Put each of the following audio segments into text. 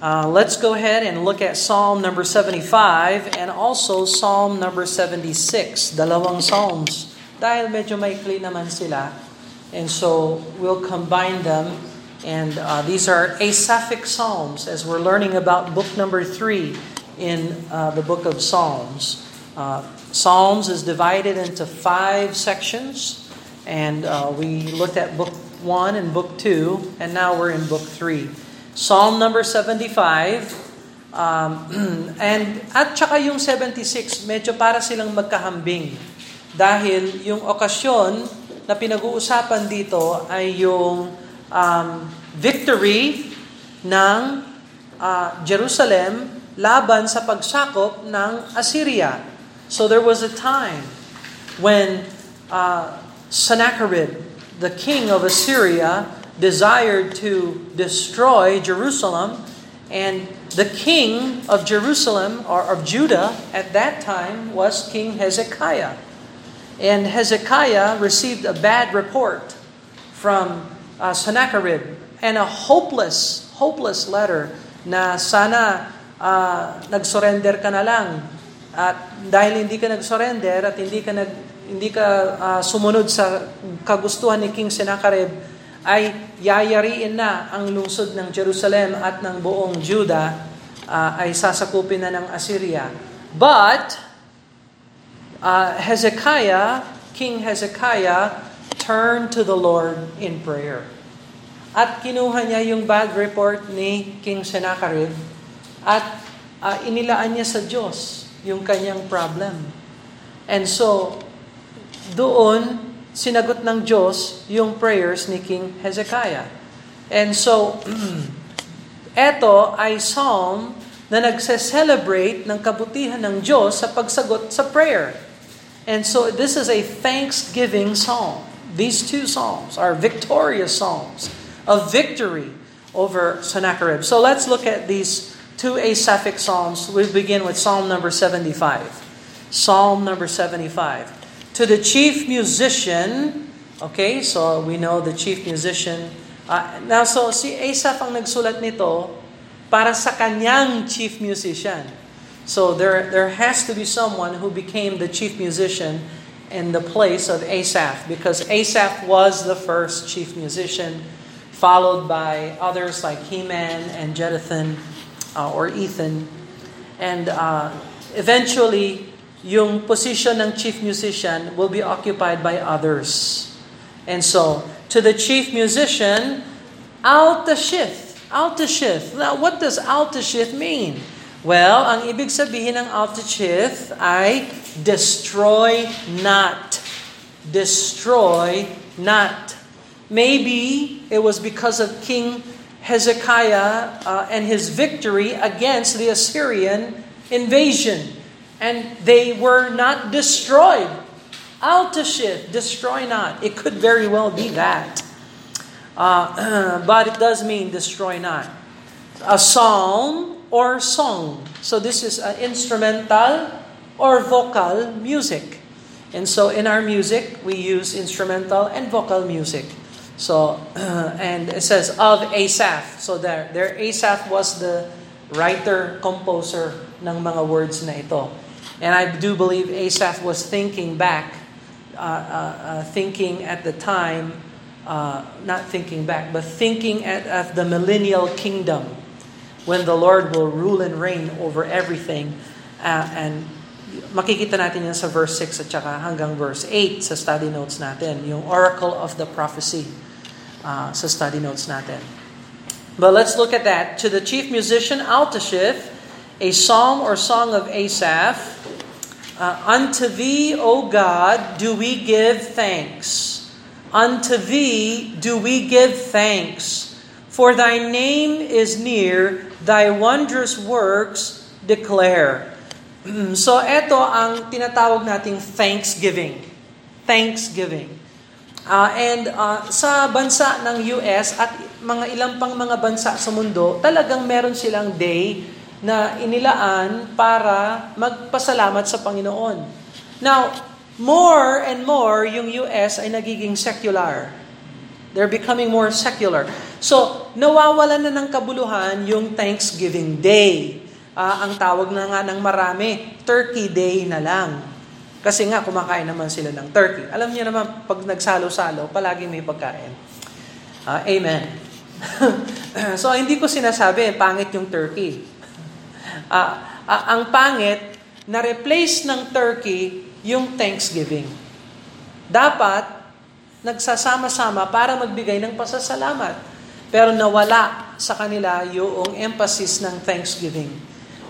Uh, let's go ahead and look at Psalm number 75 and also Psalm number 76. Dalawang Psalms. Dahil medyo maikli naman sila. And so we'll combine them. And uh, these are Asaphic Psalms as we're learning about book number 3 in uh, the book of Psalms. Uh, Psalms is divided into five sections. And uh, we looked at book 1 and book 2. And now we're in book 3. Psalm number 75. Um, and at saka yung 76, medyo para silang magkahambing. Dahil yung okasyon na pinag-uusapan dito ay yung um, victory ng uh, Jerusalem laban sa pagsakop ng Assyria. So there was a time when uh, Sennacherib, the king of Assyria, desired to destroy Jerusalem, and the king of Jerusalem or of Judah at that time was King Hezekiah. And Hezekiah received a bad report from uh, Sennacherib and a hopeless, hopeless letter na sana uh, nag-surrender ka na lang. At dahil hindi ka nag-surrender at hindi ka nag hindi ka uh, sumunod sa kagustuhan ni King Sennacherib, ay yayariin na ang lungsod ng Jerusalem at ng buong Juda uh, ay sasakupin na ng Assyria. But uh, Hezekiah, King Hezekiah, turned to the Lord in prayer. At kinuha niya yung bad report ni King Sennacherib at uh, inilaan niya sa Diyos yung kanyang problem. And so, doon sinagot ng Diyos yung prayers ni King Hezekiah. And so, eto ay psalm na nagse-celebrate ng kabutihan ng Diyos sa pagsagot sa prayer. And so this is a thanksgiving psalm. These two psalms are victorious psalms of victory over Sennacherib. So let's look at these two Asaphic psalms. We begin with Psalm number 75. Psalm number 75 to the chief musician, okay, so we know the chief musician. Uh, now, so si Asaph ang nagsulat nito para sa kanyang chief musician. So there, there has to be someone who became the chief musician in the place of Asaph because Asaph was the first chief musician, followed by others like Heman and Jeduthun uh, or Ethan. And uh, eventually, yung position ng chief musician will be occupied by others. And so, to the chief musician, altashith. Altashith. Now, what does altashith mean? Well, ang ibig sabihin ng altashith ay destroy not. Destroy not. Maybe it was because of King Hezekiah uh, and his victory against the Assyrian invasion and they were not destroyed. Altashith, destroy not. It could very well be that. Uh, but it does mean destroy not. A psalm or song. So this is an instrumental or vocal music. And so in our music, we use instrumental and vocal music. So, uh, and it says of Asaph. So there, there Asaph was the writer, composer ng mga words na ito. And I do believe Asaph was thinking back, uh, uh, uh, thinking at the time, uh, not thinking back, but thinking at, at the millennial kingdom when the Lord will rule and reign over everything. Uh, and makikita natin yan sa verse 6 at saka hanggang verse 8 sa study notes natin, yung oracle of the prophecy uh, sa study notes natin. But let's look at that. To the chief musician, Altashith, a psalm or song of Asaph. Uh, Unto thee, O God, do we give thanks. Unto thee do we give thanks. For thy name is near, thy wondrous works declare. so ito ang tinatawag nating thanksgiving. Thanksgiving. Uh, and uh, sa bansa ng US at mga ilang pang mga bansa sa mundo, talagang meron silang day na inilaan para magpasalamat sa Panginoon. Now, more and more yung US ay nagiging secular. They're becoming more secular. So, nawawalan na ng kabuluhan yung Thanksgiving Day. Uh, ang tawag na nga ng marami, Turkey Day na lang. Kasi nga, kumakain naman sila ng turkey. Alam niyo naman, pag nagsalo-salo, palagi may pagkain. Uh, amen. so, hindi ko sinasabi, pangit yung turkey. Uh, uh, ang pangit, na-replace ng turkey yung Thanksgiving. Dapat, nagsasama-sama para magbigay ng pasasalamat. Pero nawala sa kanila yung emphasis ng thanksgiving.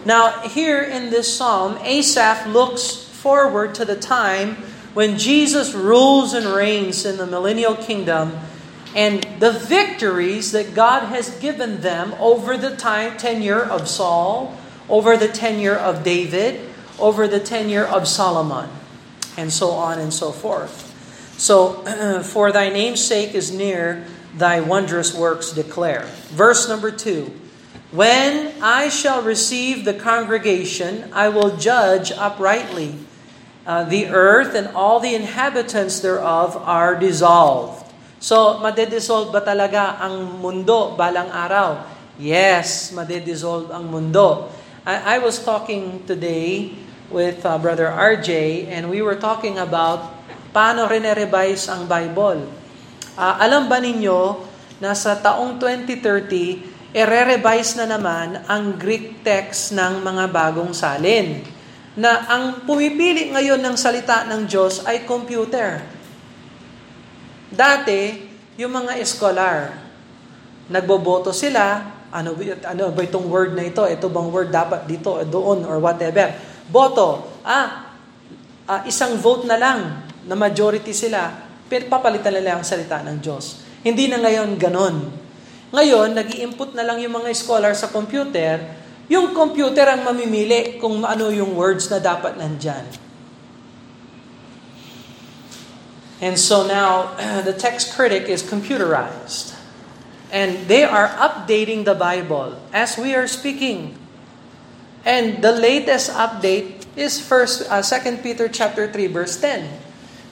Now, here in this psalm, Asaph looks forward to the time when Jesus rules and reigns in the millennial kingdom and the victories that God has given them over the time tenure of Saul, over the tenure of David, over the tenure of Solomon, and so on and so forth. So, for thy name's sake is near, thy wondrous works declare. Verse number two When I shall receive the congregation, I will judge uprightly. Uh, the earth and all the inhabitants thereof are dissolved. So, madedissolve ba talaga ang mundo balang araw? Yes, madedissolve ang mundo. I, I was talking today with uh, Brother RJ and we were talking about paano rene-revise ang Bible. Uh, alam ba ninyo na sa taong 2030, ere-revise na naman ang Greek text ng mga bagong salin. Na ang pumipili ngayon ng salita ng Diyos ay computer. Dati, yung mga scholar, nagboboto sila, ano, ano ba itong word na ito? Ito bang word dapat dito, doon, or whatever. Boto. Ah, ah isang vote na lang na majority sila papalitan nila ang salita ng Diyos. Hindi na ngayon ganon. Ngayon, nag input na lang yung mga scholar sa computer, yung computer ang mamimili kung ano yung words na dapat nandyan. And so now, the text critic is computerized. And they are updating the Bible as we are speaking. And the latest update is first uh, 2 Peter chapter 3 verse 10.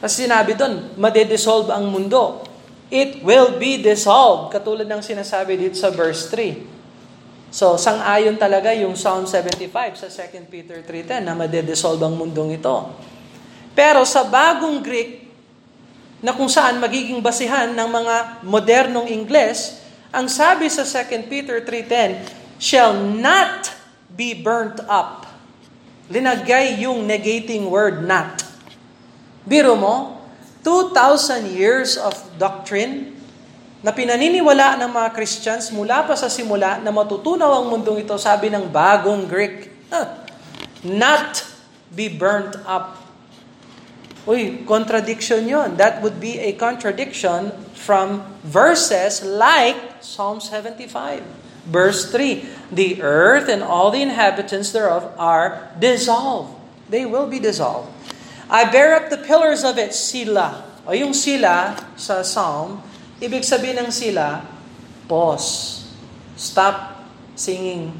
Kasi sinabi doon, madedissolve ang mundo. It will be dissolved. Katulad ng sinasabi dito sa verse 3. So, sang-ayon talaga yung Psalm 75 sa 2 Peter 3.10 na madedissolve ang mundong ito. Pero sa bagong Greek, na kung saan magiging basihan ng mga modernong Ingles, ang sabi sa 2 Peter 3.10, shall not be burnt up. Linagay yung negating word not. Biro mo, 2,000 years of doctrine na pinaniniwala ng mga Christians mula pa sa simula na matutunaw ang mundong ito, sabi ng bagong Greek, not be burnt up. Uy, contradiction yon. That would be a contradiction from verses like Psalm 75. Verse 3, The earth and all the inhabitants thereof are dissolved. They will be dissolved. I bear up the pillars of it, sila. O yung sila sa Psalm, ibig sabihin ng sila, pause. Stop singing.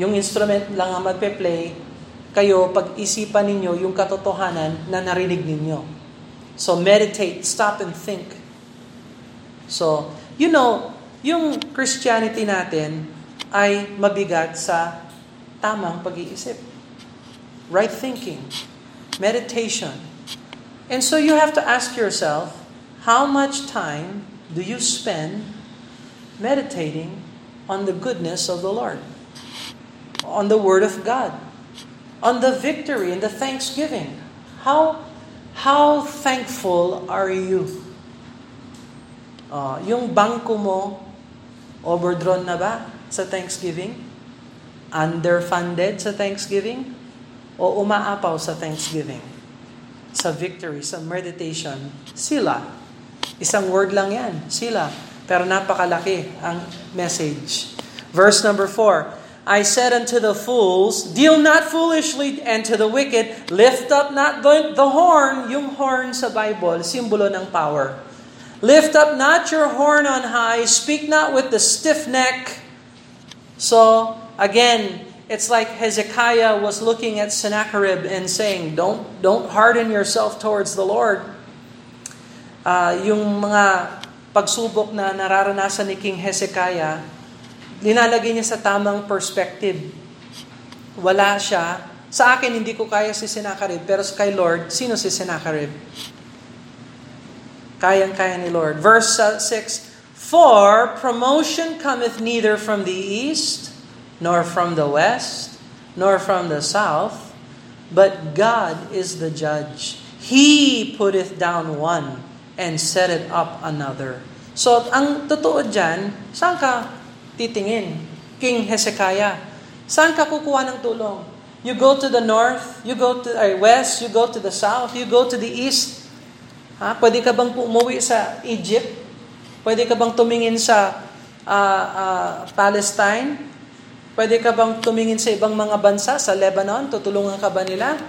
Yung instrument lang ang magpe-play, kayo pag-isipan ninyo yung katotohanan na narinig ninyo. So meditate, stop and think. So, you know, yung Christianity natin ay mabigat sa tamang pag-iisip. Right thinking meditation. And so you have to ask yourself, how much time do you spend meditating on the goodness of the Lord? On the Word of God? On the victory and the thanksgiving? How, how thankful are you? Uh, yung bangko mo, overdrawn na ba sa Thanksgiving? Underfunded sa Thanksgiving? o umaapaw sa thanksgiving, sa victory, sa meditation, sila. Isang word lang yan, sila. Pero napakalaki ang message. Verse number 4, I said unto the fools, Deal not foolishly, and to the wicked, lift up not the, horn. Yung horn sa Bible, simbolo ng power. Lift up not your horn on high, speak not with the stiff neck. So, again, It's like Hezekiah was looking at Sennacherib and saying, "Don't don't harden yourself towards the Lord." Uh, yung mga pagsubok na nararanasan ni King Hezekiah, linalagay niya sa tamang perspective. Wala siya. Sa akin, hindi ko kaya si Sennacherib, pero kay Lord, sino si Sennacherib? Kayang-kaya ni Lord. Verse 6, For promotion cometh neither from the east, nor from the west, nor from the south, but God is the judge. He putteth down one and set it up another. So, ang totoo dyan, saan ka titingin? King Hezekiah. Saan ka kukuha ng tulong? You go to the north, you go to the west, you go to the south, you go to the east. Ha? Pwede ka bang umuwi sa Egypt? Pwede ka bang tumingin sa uh, uh, Palestine? Pwede ka bang tumingin sa ibang mga bansa, sa Lebanon? Tutulungan ka ba nila?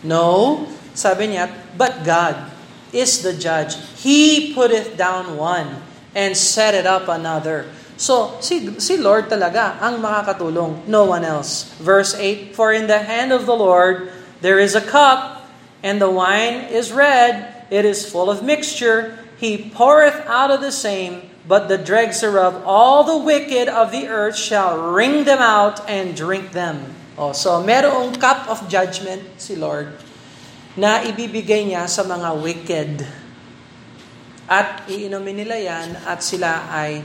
No. Sabi niya, but God is the judge. He putteth down one and set it up another. So, si, si Lord talaga ang makakatulong, no one else. Verse 8, For in the hand of the Lord there is a cup, and the wine is red, it is full of mixture. He poureth out of the same, but the dregs thereof, all the wicked of the earth shall wring them out and drink them. Oh, so merong cup of judgment si Lord na ibibigay niya sa mga wicked. At iinumin nila yan at sila ay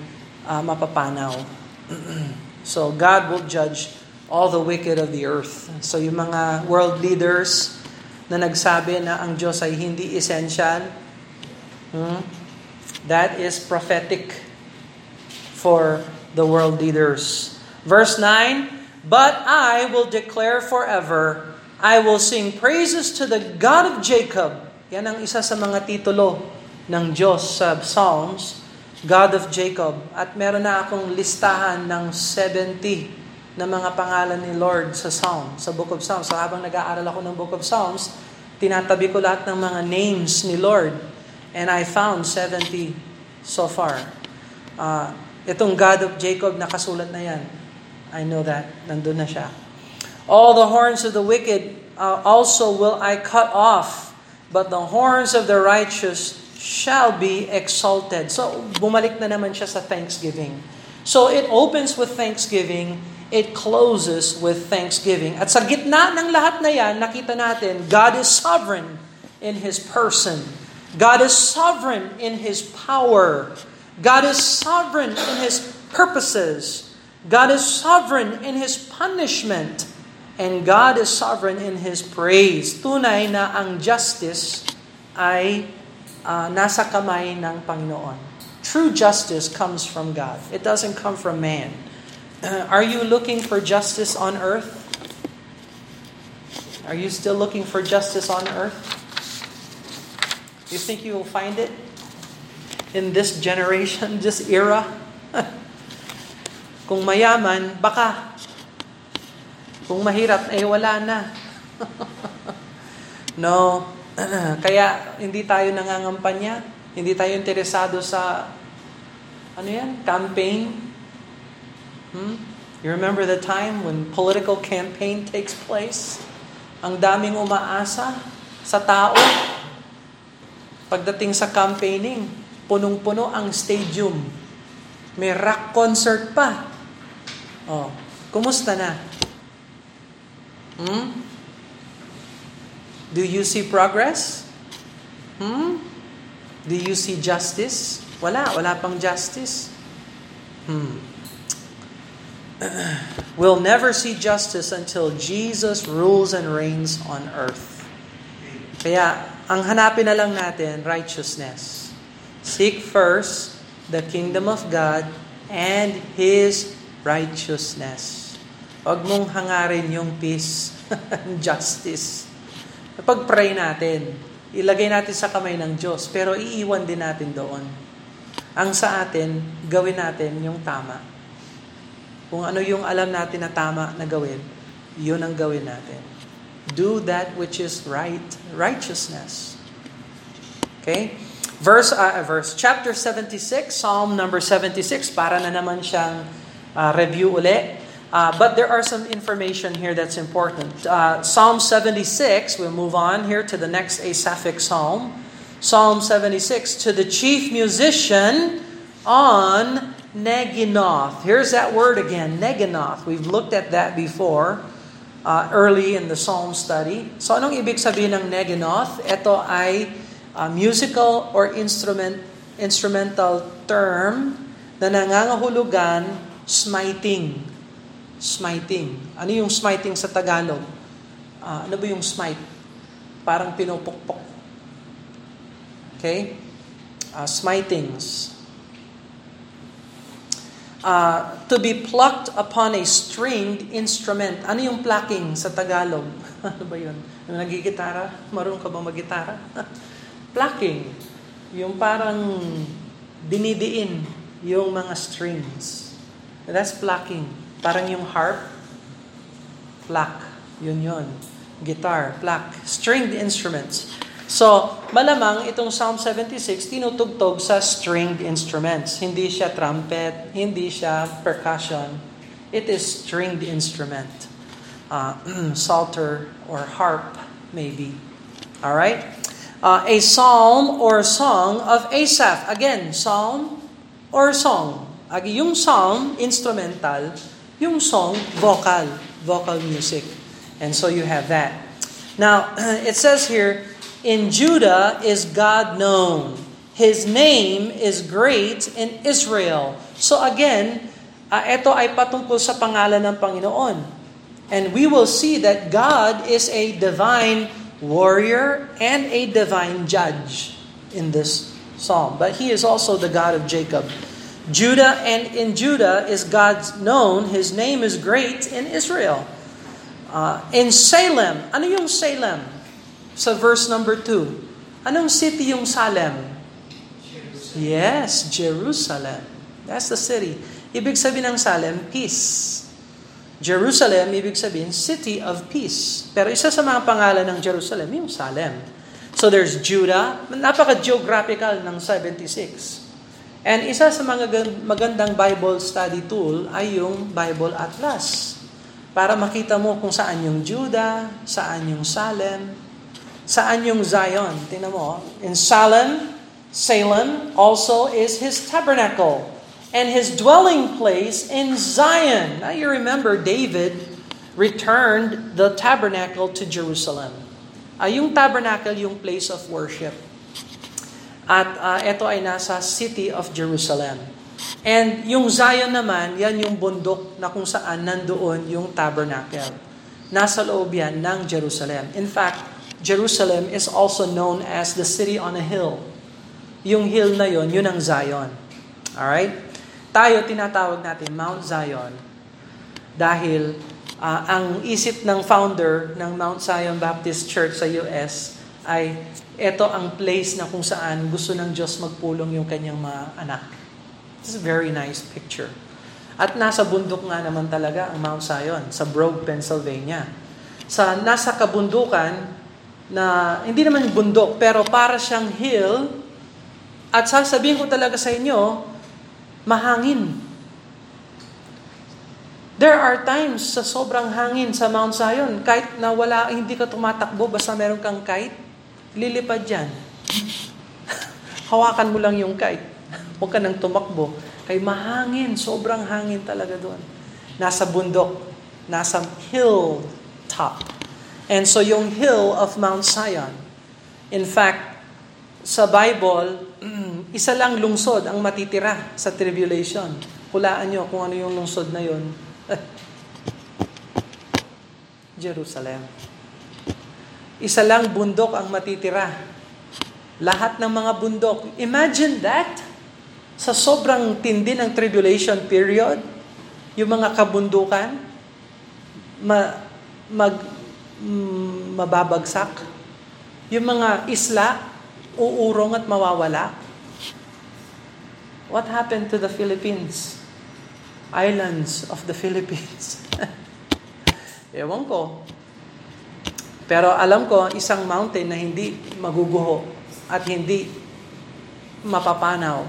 uh, mapapanaw. so God will judge all the wicked of the earth. So yung mga world leaders, na nagsabi na ang Diyos ay hindi essential. Hmm? That is prophetic for the world leaders. Verse 9, But I will declare forever, I will sing praises to the God of Jacob. Yan ang isa sa mga titulo ng Diyos sa Psalms, God of Jacob. At meron na akong listahan ng 70 na mga pangalan ni Lord sa Psalm, sa Book of Psalms. So habang nag-aaral ako ng Book of Psalms, tinatabi ko lahat ng mga names ni Lord. And I found 70 so far. Uh, itong God of Jacob, nakasulat na yan. I know that. Nandun na siya. All the horns of the wicked uh, also will I cut off, but the horns of the righteous shall be exalted. So, bumalik na naman siya sa thanksgiving. So, it opens with thanksgiving it closes with thanksgiving. At sa gitna ng lahat na yan, nakita natin, God is sovereign in His person. God is sovereign in His power. God is sovereign in His purposes. God is sovereign in His punishment. And God is sovereign in His praise. Tunay na ang justice ay uh, nasa kamay ng Panginoon. True justice comes from God. It doesn't come from man. Uh, are you looking for justice on earth? Are you still looking for justice on earth? You think you will find it in this generation, this era? Kung mayaman, baka. Kung mahirap, eh wala na. no. Kaya hindi tayo nangangampanya, hindi tayo interesado sa ano yan, campaign, Hmm? You remember the time when political campaign takes place? Ang daming umaasa sa tao. Pagdating sa campaigning, punong-puno ang stadium. May rock concert pa. Oh, kumusta na? Hmm? Do you see progress? Hmm? Do you see justice? Wala, wala pang justice. Hmm. we'll never see justice until Jesus rules and reigns on earth. Kaya, ang hanapin na lang natin, righteousness. Seek first the kingdom of God and His righteousness. Huwag mong hangarin yung peace and justice. Pag-pray natin, ilagay natin sa kamay ng Diyos, pero iiwan din natin doon. Ang sa atin, gawin natin yung tama. Kung ano yung alam natin na tama na gawin, yun ang gawin natin. Do that which is right, righteousness. Okay? Verse, uh, verse chapter 76, Psalm number 76, para na naman siyang uh, review uli. Uh, but there are some information here that's important. Uh, psalm 76, we'll move on here to the next Asaphic psalm. Psalm 76, to the chief musician on Neginoth. Here's that word again, Neginoth. We've looked at that before uh, early in the Psalm study. So anong ibig sabihin ng Neginoth? Ito ay uh, musical or instrument instrumental term na nangangahulugan smiting. Smiting. Ano yung smiting sa Tagalog? Uh, ano ba yung smite? Parang pinupukpok Okay? Uh, smitings. Uh, to be plucked upon a stringed instrument. Ano yung plucking sa Tagalog? ano ba yun? Yung nagigitara? Marunong ka ba maggitara? plucking. Yung parang dinidiin yung mga strings. That's plucking. Parang yung harp, pluck. Yun yun. Guitar, pluck. Stringed instruments. So, malamang itong Psalm 76 tinutugtog sa stringed instruments. Hindi siya trumpet, hindi siya percussion. It is stringed instrument. Uh, psalter or harp, maybe. All right? Uh, a psalm or song of Asaph. Again, psalm or song. Agi yung psalm, instrumental. Yung song, vocal. Vocal music. And so you have that. Now, it says here, In Judah is God known. His name is great in Israel. So again, uh, ito ay patungkol sa pangalan ng Panginoon. And we will see that God is a divine warrior and a divine judge in this psalm. But he is also the God of Jacob. Judah and in Judah is God's known. His name is great in Israel. Uh, in Salem, ano yung Salem? sa verse number 2. Anong city yung Salem? Jerusalem. Yes, Jerusalem. That's the city. Ibig sabihin ng Salem, peace. Jerusalem, ibig sabihin, city of peace. Pero isa sa mga pangalan ng Jerusalem, yung Salem. So there's Judah, napaka-geographical ng 76. And isa sa mga magandang Bible study tool ay yung Bible Atlas. Para makita mo kung saan yung Judah, saan yung Salem, Saan yung Zion? Tingnan mo. In Salem, Salem also is his tabernacle and his dwelling place in Zion. Now you remember David returned the tabernacle to Jerusalem. Uh, yung tabernacle, yung place of worship. At uh, ito ay nasa city of Jerusalem. And yung Zion naman, yan yung bundok na kung saan nandoon yung tabernacle. Nasa loob yan ng Jerusalem. In fact, Jerusalem is also known as the city on a hill. Yung hill na yon, yun ang Zion. Alright? Tayo tinatawag natin Mount Zion dahil uh, ang isip ng founder ng Mount Zion Baptist Church sa US ay ito ang place na kung saan gusto ng Diyos magpulong yung kanyang mga anak. This is a very nice picture. At nasa bundok nga naman talaga ang Mount Zion, sa Brogue, Pennsylvania. Sa nasa kabundukan, na hindi naman bundok, pero para siyang hill. At sasabihin ko talaga sa inyo, mahangin. There are times sa sobrang hangin sa Mount Zion, kahit na wala, hindi ka tumatakbo, basta meron kang kite, lilipad yan. Hawakan mo lang yung kite. Huwag ka nang tumakbo. Kay mahangin, sobrang hangin talaga doon. Nasa bundok, nasa hill top. And so yung hill of Mount Zion, in fact, sa Bible, isa lang lungsod ang matitira sa tribulation. Hulaan nyo kung ano yung lungsod na yun. Jerusalem. Isa lang bundok ang matitira. Lahat ng mga bundok. Imagine that. Sa sobrang tindi ng tribulation period, yung mga kabundukan, ma, mag, mm, mababagsak. Yung mga isla, uurong at mawawala. What happened to the Philippines? Islands of the Philippines. Ewan ko. Pero alam ko, isang mountain na hindi maguguho at hindi mapapanaw.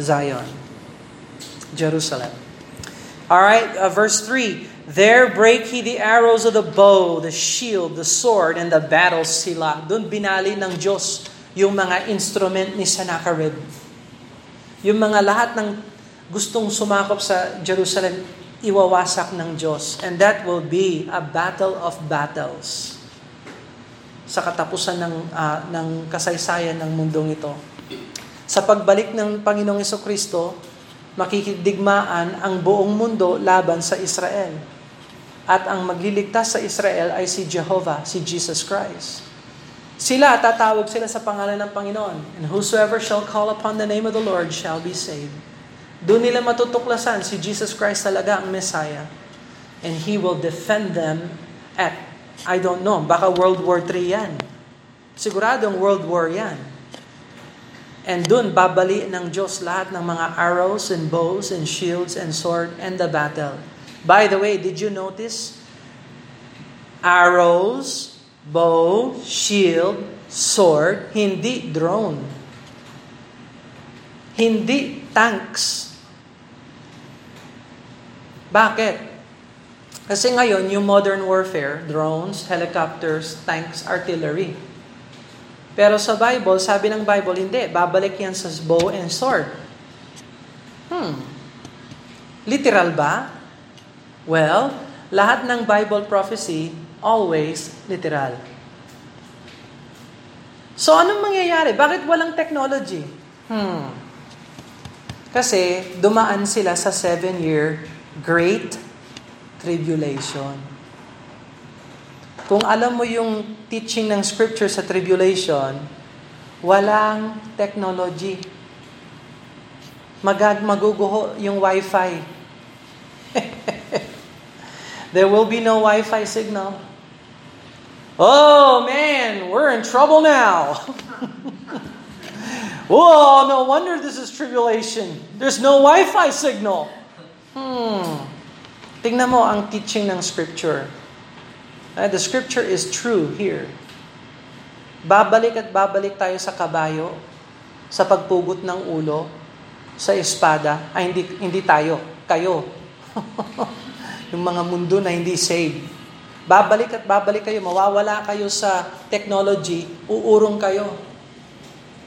Zion. Jerusalem. All right, uh, verse 3. There break he the arrows of the bow, the shield, the sword, and the battle sila. Doon binali ng Diyos yung mga instrument ni Sennacherib. Yung mga lahat ng gustong sumakop sa Jerusalem, iwawasak ng Diyos. And that will be a battle of battles sa katapusan ng, uh, ng kasaysayan ng mundong ito. Sa pagbalik ng Panginoong Kristo, makikidigmaan ang buong mundo laban sa Israel. At ang magliligtas sa Israel ay si Jehovah, si Jesus Christ. Sila, tatawag sila sa pangalan ng Panginoon. And whosoever shall call upon the name of the Lord shall be saved. Doon nila matutuklasan si Jesus Christ talaga ang Messiah. And He will defend them at, I don't know, baka World War III yan. Siguradong World War yan. And doon babali ng Diyos lahat ng mga arrows and bows and shields and sword and the battle. By the way, did you notice? Arrows, bow, shield, sword, hindi drone. Hindi tanks. Bakit? Kasi ngayon, yung modern warfare, drones, helicopters, tanks, artillery. Pero sa Bible, sabi ng Bible, hindi. Babalik yan sa bow and sword. Hmm. Literal ba? Well, lahat ng Bible prophecy, always literal. So, anong mangyayari? Bakit walang technology? Hmm. Kasi dumaan sila sa seven-year Great Tribulation. Kung alam mo yung teaching ng scripture sa tribulation, walang technology. Magag maguguho yung wifi. There will be no wifi signal. Oh man, we're in trouble now. oh, no wonder this is tribulation. There's no Wi-Fi signal. Hmm. Tingnan mo ang teaching ng scripture. Uh, the scripture is true here. Babalik at babalik tayo sa kabayo, sa pagpugot ng ulo, sa espada. Ay, hindi, hindi tayo. Kayo. yung mga mundo na hindi saved. Babalik at babalik kayo. Mawawala kayo sa technology. Uurong kayo.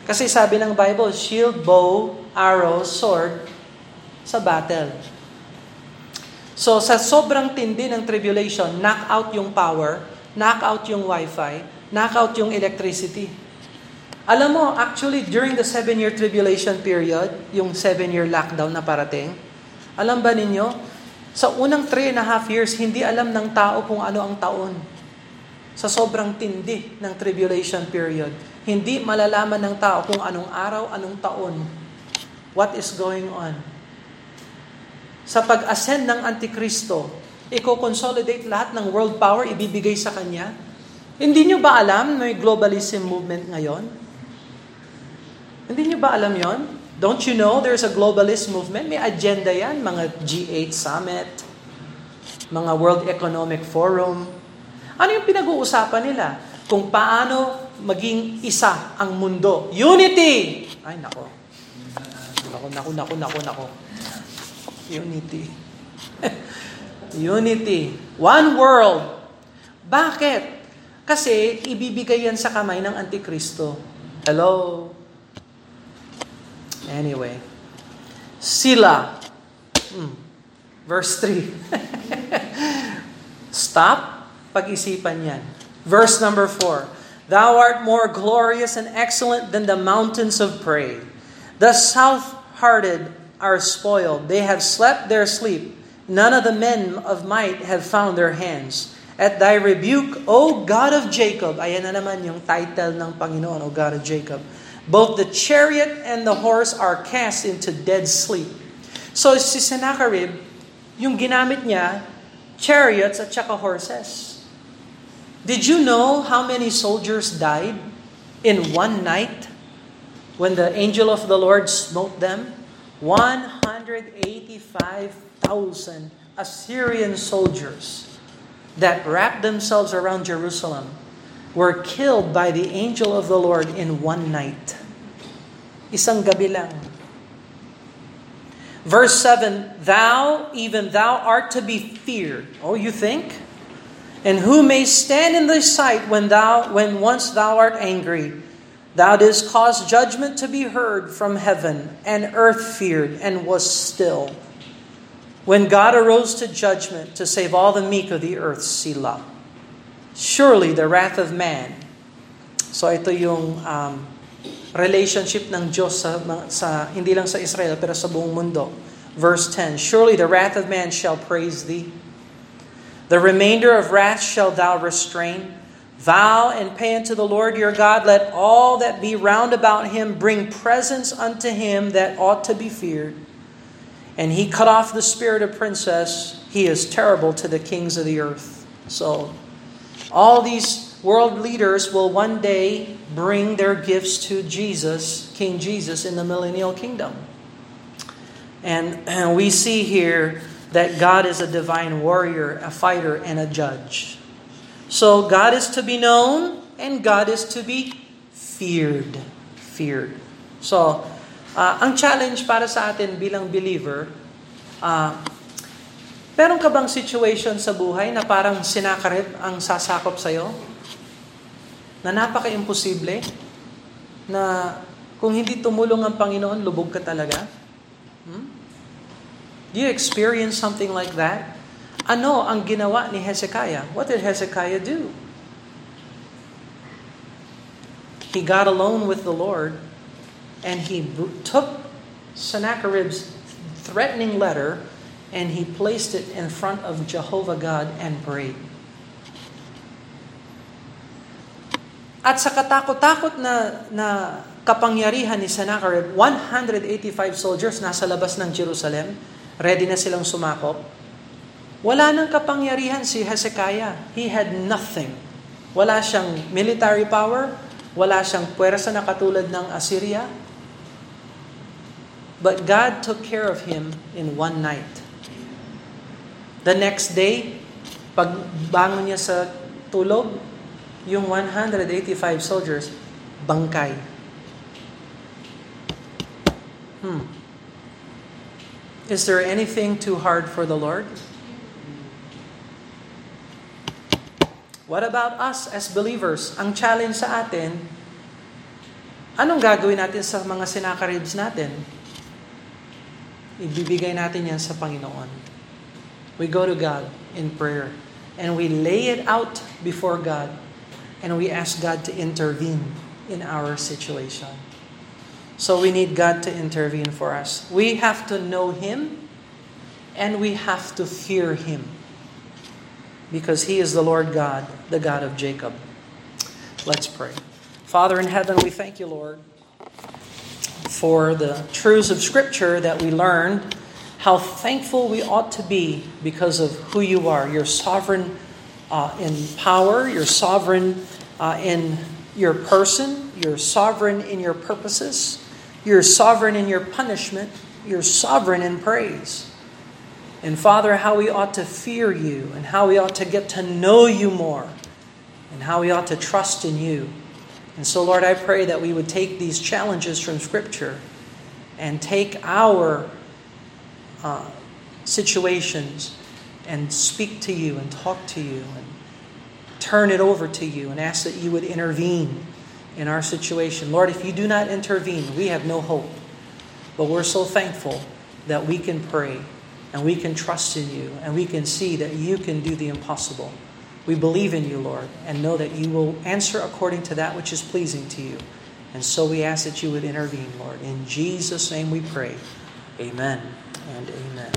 Kasi sabi ng Bible, shield, bow, arrow, sword, sa battle. So sa sobrang tindi ng tribulation, knock out yung power, knock out yung wifi, knock out yung electricity. Alam mo, actually, during the seven-year tribulation period, yung seven-year lockdown na parating, alam ba ninyo, sa unang three and a half years, hindi alam ng tao kung ano ang taon. Sa sobrang tindi ng tribulation period, hindi malalaman ng tao kung anong araw, anong taon, what is going on sa pag-ascend ng Antikristo, i-consolidate lahat ng world power, ibibigay sa Kanya. Hindi nyo ba alam may globalism movement ngayon? Hindi nyo ba alam yon? Don't you know there's a globalist movement? May agenda yan, mga G8 summit, mga World Economic Forum. Ano yung pinag-uusapan nila? Kung paano maging isa ang mundo. Unity! Ay, nako. Nako, nako, nako, nako, nako. Unity. Unity. One world. Bakit? Kasi ibibigay yan sa kamay ng Antikristo. Hello? Anyway. Sila. Hmm. Verse 3. Stop. Pag-isipan yan. Verse number 4. Thou art more glorious and excellent than the mountains of prey. The south-hearted are spoiled. They have slept their sleep. None of the men of might have found their hands. At thy rebuke, O God of Jacob, ayan na naman yung title ng Panginoon, O God of Jacob, both the chariot and the horse are cast into dead sleep. So si Sennacherib, yung ginamit niya, chariots at saka horses. Did you know how many soldiers died in one night when the angel of the Lord smote them? 185,000 Assyrian soldiers that wrapped themselves around Jerusalem were killed by the angel of the Lord in one night. Isang gabi lang. Verse 7, Thou, even thou art to be feared. Oh, you think? And who may stand in thy sight when thou when once thou art angry? Thou didst cause judgment to be heard from heaven, and earth feared and was still. When God arose to judgment to save all the meek of the earth, Selah. Surely the wrath of man. So ito yung um, relationship ng Diyos sa, sa, hindi lang sa Israel, pero sa buong mundo. Verse 10, Surely the wrath of man shall praise thee. The remainder of wrath shall thou restrain. Vow and pay unto the Lord your God, let all that be round about him bring presents unto him that ought to be feared and he cut off the spirit of princess, he is terrible to the kings of the earth. So, all these world leaders will one day bring their gifts to Jesus, King Jesus, in the millennial kingdom. And, and we see here that God is a divine warrior, a fighter, and a judge. So, God is to be known, and God is to be feared. Feared. So, Uh, ang challenge para sa atin bilang believer, uh, meron ka bang situation sa buhay na parang sinakarip ang sasakop sa'yo? Na napaka-imposible? Na kung hindi tumulong ang Panginoon, lubog ka talaga? Hmm? Do you experience something like that? Ano ang ginawa ni Hezekiah? What did Hezekiah do? He got alone with the Lord and he took Sennacherib's threatening letter and he placed it in front of Jehovah God and prayed. At sa katakot-takot na, na kapangyarihan ni Sennacherib, 185 soldiers nasa labas ng Jerusalem, ready na silang sumakop. Wala nang kapangyarihan si Hezekiah. He had nothing. Wala siyang military power, wala siyang puwersa na katulad ng Assyria, But God took care of him in one night. The next day, pagbangon niya sa tulog, yung 185 soldiers, bangkay. Hmm. Is there anything too hard for the Lord? What about us as believers? Ang challenge sa atin, anong gagawin natin sa mga sinakaribs natin? ibibigay natin yan sa Panginoon. We go to God in prayer and we lay it out before God and we ask God to intervene in our situation. So we need God to intervene for us. We have to know Him and we have to fear Him because He is the Lord God, the God of Jacob. Let's pray. Father in heaven, we thank you, Lord for the truths of Scripture that we learned, how thankful we ought to be because of who you are. You're sovereign uh, in power, you're sovereign uh, in your person, you're sovereign in your purposes, you're sovereign in your punishment, you're sovereign in praise. And Father, how we ought to fear you, and how we ought to get to know you more, and how we ought to trust in you. And so, Lord, I pray that we would take these challenges from Scripture and take our uh, situations and speak to you and talk to you and turn it over to you and ask that you would intervene in our situation. Lord, if you do not intervene, we have no hope. But we're so thankful that we can pray and we can trust in you and we can see that you can do the impossible. We believe in you, Lord, and know that you will answer according to that which is pleasing to you. And so we ask that you would intervene, Lord. In Jesus' name we pray. Amen and amen.